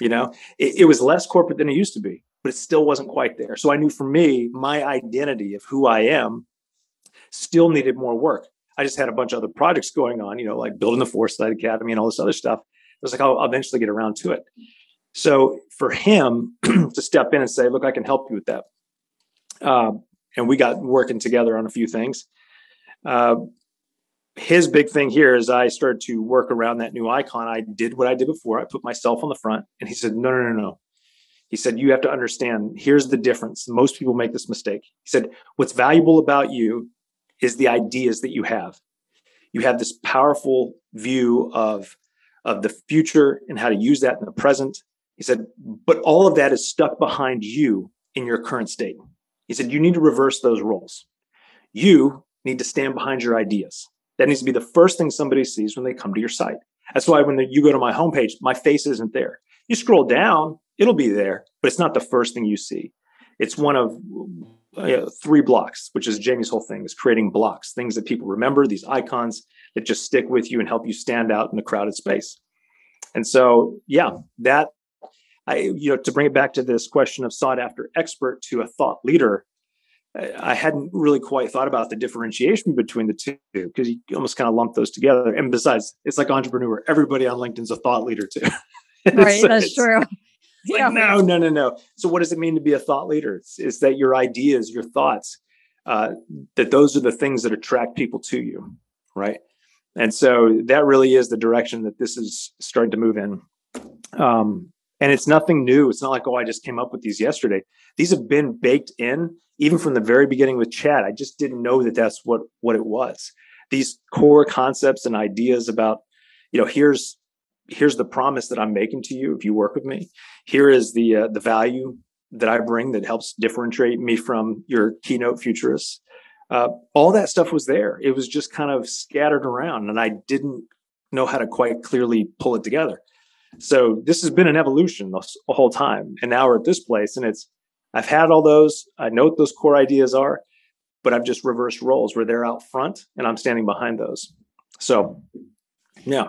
You know, it, it was less corporate than it used to be, but it still wasn't quite there. So I knew for me, my identity of who I am still needed more work. I just had a bunch of other projects going on, you know, like building the Foresight Academy and all this other stuff. I was like, I'll, I'll eventually get around to it. So for him [clears throat] to step in and say, look, I can help you with that. Uh, and we got working together on a few things. Uh, his big thing here is I started to work around that new icon. I did what I did before. I put myself on the front, and he said, "No, no, no, no." He said, "You have to understand. Here's the difference. Most people make this mistake." He said, "What's valuable about you is the ideas that you have. You have this powerful view of of the future and how to use that in the present." He said, "But all of that is stuck behind you in your current state." He said, "You need to reverse those roles. You need to stand behind your ideas. That needs to be the first thing somebody sees when they come to your site. That's why when you go to my homepage, my face isn't there. You scroll down, it'll be there, but it's not the first thing you see. It's one of uh, three blocks, which is Jamie's whole thing is creating blocks, things that people remember, these icons that just stick with you and help you stand out in a crowded space. And so, yeah, that I, you know, to bring it back to this question of sought after expert to a thought leader, I hadn't really quite thought about the differentiation between the two because you almost kind of lump those together. And besides, it's like entrepreneur. Everybody on LinkedIn's a thought leader too. [laughs] right, so that's true. yeah. Like, no, no, no, no. So what does it mean to be a thought leader? It's, it's that your ideas, your thoughts, uh, that those are the things that attract people to you, right? And so that really is the direction that this is starting to move in. Um, and it's nothing new. It's not like, oh, I just came up with these yesterday. These have been baked in even from the very beginning with chat. I just didn't know that that's what what it was. These core concepts and ideas about, you know, here's here's the promise that I'm making to you if you work with me. Here is the uh, the value that I bring that helps differentiate me from your keynote futurists. Uh, all that stuff was there. It was just kind of scattered around, and I didn't know how to quite clearly pull it together. So this has been an evolution the whole time, and now we're at this place, and it's I've had all those. I know what those core ideas are, but I've just reversed roles where they're out front and I'm standing behind those. So, yeah.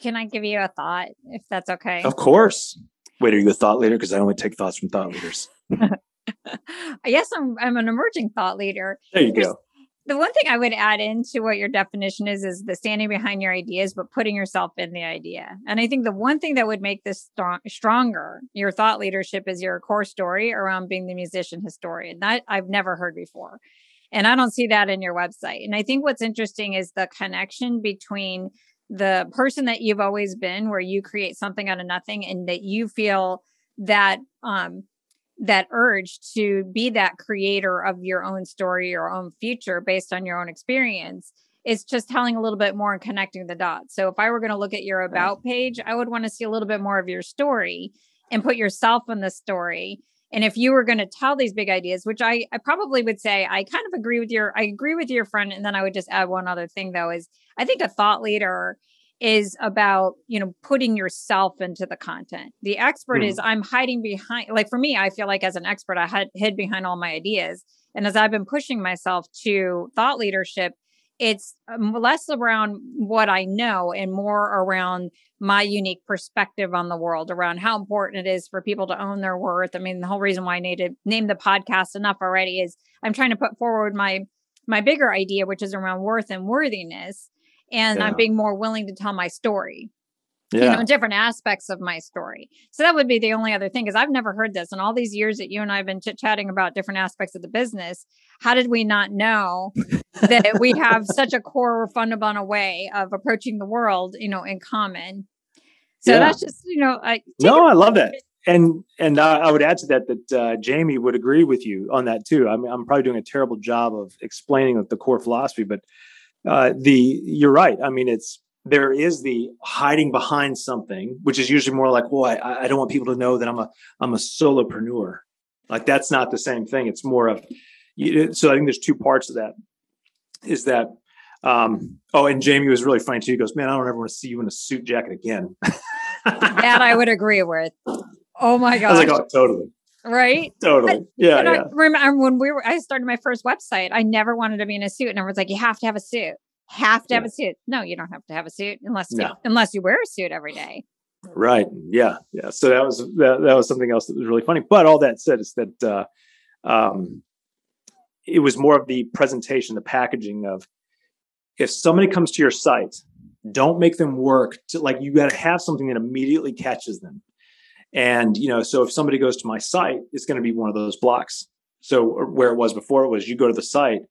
Can I give you a thought if that's okay? Of course. Wait, are you a thought leader? Because I only take thoughts from thought leaders. [laughs] yes, I'm I'm an emerging thought leader. There you There's, go the one thing I would add into what your definition is is the standing behind your ideas, but putting yourself in the idea. And I think the one thing that would make this strong, stronger, your thought leadership, is your core story around being the musician historian. That I've never heard before. And I don't see that in your website. And I think what's interesting is the connection between the person that you've always been, where you create something out of nothing and that you feel that um, that urge to be that creator of your own story, your own future based on your own experience. It's just telling a little bit more and connecting the dots. So if I were going to look at your about page, I would want to see a little bit more of your story and put yourself in the story. And if you were going to tell these big ideas, which I, I probably would say, I kind of agree with your, I agree with your friend. And then I would just add one other thing though, is I think a thought leader is about you know putting yourself into the content. The expert mm. is i'm hiding behind like for me i feel like as an expert i had hid behind all my ideas. And as i've been pushing myself to thought leadership it's um, less around what i know and more around my unique perspective on the world around how important it is for people to own their worth. I mean the whole reason why i named, name the podcast enough already is i'm trying to put forward my my bigger idea which is around worth and worthiness and yeah. I'm being more willing to tell my story. Yeah. You know, different aspects of my story. So that would be the only other thing because I've never heard this. In all these years that you and I have been chit chatting about different aspects of the business, how did we not know that we [laughs] have such a core fundamental way of approaching the world, you know, in common? So yeah. that's just, you know, I no, I love that. And and I, I would add to that that uh, Jamie would agree with you on that too. I mean, I'm probably doing a terrible job of explaining the core philosophy, but uh, the you're right. I mean, it's there is the hiding behind something, which is usually more like, well, I, I don't want people to know that I'm a I'm a solopreneur. Like that's not the same thing. It's more of so I think there's two parts of that. Is that um, oh, and Jamie was really funny too. He goes, "Man, I don't ever want to see you in a suit jacket again." that I would agree with. Oh my god! [laughs] I was like, "Oh, totally." Right? Totally. But, yeah. yeah. I remember when we were, I started my first website, I never wanted to be in a suit. And everyone's like, you have to have a suit. Have to yeah. have a suit. No, you don't have to have a suit unless no. you, unless you wear a suit every day. Right. Yeah. Yeah. So that was that, that was something else that was really funny. But all that said is that uh, um, it was more of the presentation, the packaging of if somebody comes to your site, don't make them work to like you got to have something that immediately catches them. And, you know, so if somebody goes to my site, it's going to be one of those blocks. So where it was before it was you go to the site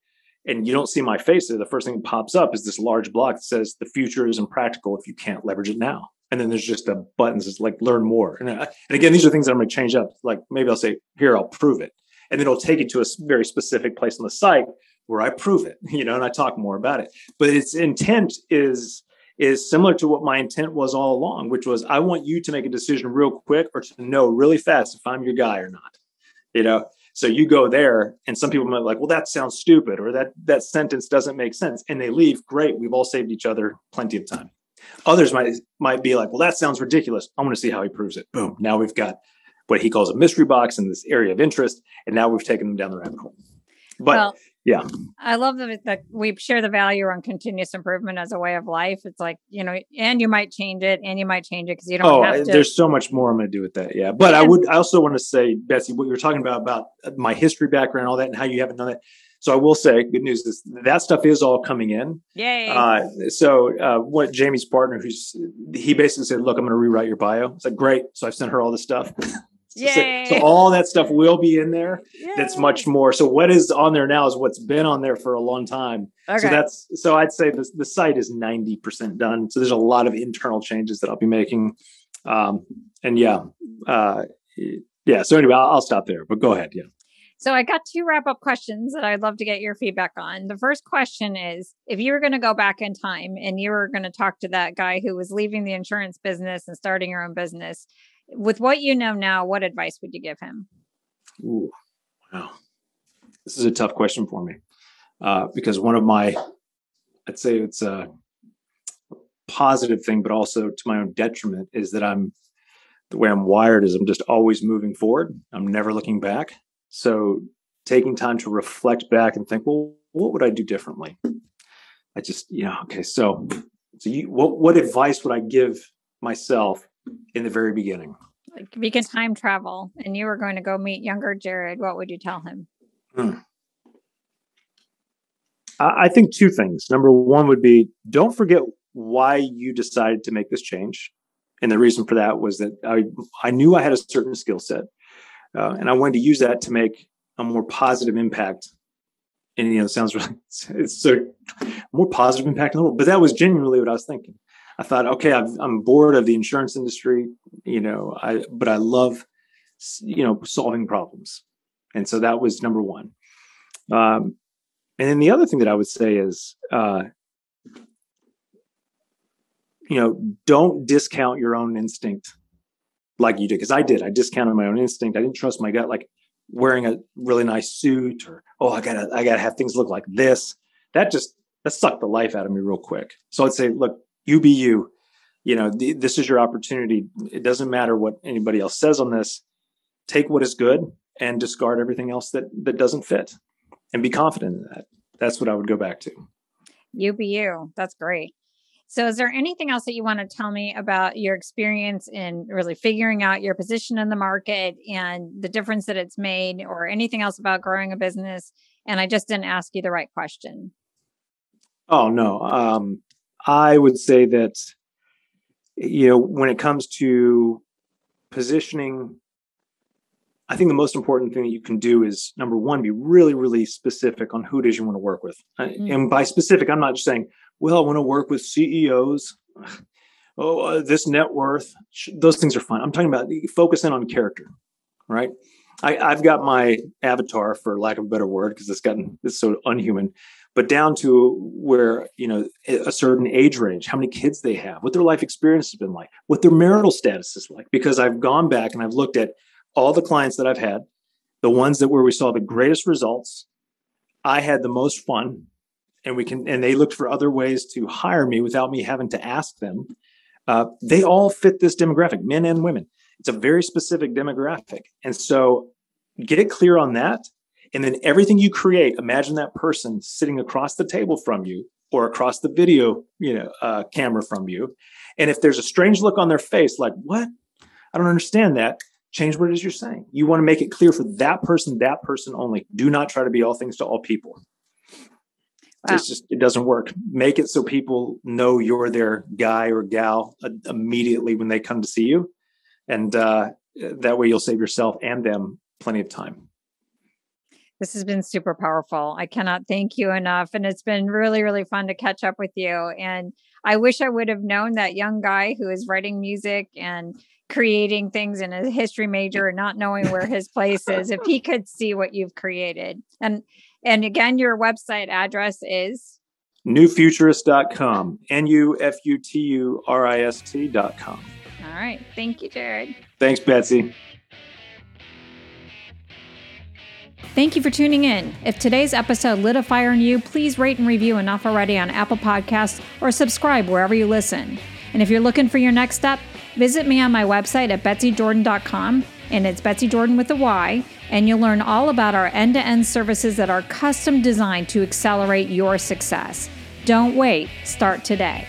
and you don't see my face there. The first thing that pops up is this large block that says the future is impractical if you can't leverage it now. And then there's just a button that says like learn more. And, uh, and again, these are things that I'm going to change up. Like maybe I'll say, here, I'll prove it. And then it'll take you to a very specific place on the site where I prove it, [laughs] you know, and I talk more about it. But its intent is is similar to what my intent was all along, which was I want you to make a decision real quick or to know really fast if I'm your guy or not. You know, so you go there, and some people might be like, well, that sounds stupid, or that that sentence doesn't make sense, and they leave. Great, we've all saved each other plenty of time. Others might might be like, well, that sounds ridiculous. I want to see how he proves it. Boom. Now we've got what he calls a mystery box in this area of interest, and now we've taken them down the rabbit hole. But well, yeah i love that, that we share the value on continuous improvement as a way of life it's like you know and you might change it and you might change it because you don't oh have to. there's so much more i'm going to do with that yeah but i would i also want to say betsy what you were talking about about my history background all that and how you haven't done it so I will say, good news is that stuff is all coming in. Yay! Uh, so uh, what Jamie's partner, who's he basically said, "Look, I'm going to rewrite your bio." It's like great. So I've sent her all this stuff. Yay. So, so, all that stuff will be in there. Yay. That's much more. So what is on there now is what's been on there for a long time. Okay. So that's so I'd say the the site is ninety percent done. So there's a lot of internal changes that I'll be making. Um, and yeah, uh, yeah. So anyway, I'll, I'll stop there. But go ahead. Yeah. So I got two wrap up questions that I'd love to get your feedback on. The first question is if you were going to go back in time and you were going to talk to that guy who was leaving the insurance business and starting your own business, with what you know now, what advice would you give him? Ooh, wow. This is a tough question for me uh, because one of my, I'd say it's a positive thing, but also to my own detriment is that I'm, the way I'm wired is I'm just always moving forward. I'm never looking back. So taking time to reflect back and think, well, what would I do differently? I just, you know, okay, so, so you, what, what advice would I give myself in the very beginning. Like if you can time travel and you were going to go meet younger Jared, what would you tell him? Hmm. I think two things. Number one would be don't forget why you decided to make this change. And the reason for that was that I, I knew I had a certain skill set uh, and I wanted to use that to make a more positive impact. And, you know, it sounds really, [laughs] it's a more positive impact in the world, but that was genuinely what I was thinking. I thought, okay, i am bored of the insurance industry, you know, I but I love you know, solving problems. And so that was number one. Um, and then the other thing that I would say is, uh, you know, don't discount your own instinct like you did, because I did. I discounted my own instinct. I didn't trust my gut. Like wearing a really nice suit, or oh, I gotta, I gotta have things look like this. That just that sucked the life out of me real quick. So I'd say, look, you be you. You know, th- this is your opportunity. It doesn't matter what anybody else says on this. Take what is good and discard everything else that that doesn't fit, and be confident in that. That's what I would go back to. You be you. That's great. So, is there anything else that you want to tell me about your experience in really figuring out your position in the market and the difference that it's made, or anything else about growing a business? And I just didn't ask you the right question. Oh, no. Um, I would say that, you know, when it comes to positioning, I think the most important thing that you can do is number one, be really, really specific on who it is you want to work with. Mm-hmm. And by specific, I'm not just saying, well, I want to work with CEOs. [sighs] Oh, uh, this net worth. Those things are fine. I'm talking about focusing on character, right? I, have got my avatar, for lack of a better word, because it's gotten it's so unhuman, but down to where you know a certain age range, how many kids they have, what their life experience has been like, what their marital status is like. Because I've gone back and I've looked at all the clients that I've had, the ones that where we saw the greatest results, I had the most fun, and we can and they looked for other ways to hire me without me having to ask them uh, they all fit this demographic men and women it's a very specific demographic and so get it clear on that and then everything you create imagine that person sitting across the table from you or across the video you know uh, camera from you and if there's a strange look on their face like what i don't understand that change what it is you're saying you want to make it clear for that person that person only do not try to be all things to all people Wow. It's just it doesn't work. Make it so people know you're their guy or gal uh, immediately when they come to see you, and uh, that way you'll save yourself and them plenty of time. This has been super powerful. I cannot thank you enough, and it's been really really fun to catch up with you. And I wish I would have known that young guy who is writing music and creating things in a history major and not knowing where his place is if he could see what you've created and and again, your website address is nufuturist.com. N U F U T U R I S T.com. All right. Thank you, Jared. Thanks, Betsy. Thank you for tuning in. If today's episode lit a fire in you, please rate and review Enough Already on Apple Podcasts or subscribe wherever you listen. And if you're looking for your next step, visit me on my website at betsyjordyn.com, and it's Betsy Jordyn with a Y and you'll learn all about our end to end services that are custom designed to accelerate your success. Don't wait, start today.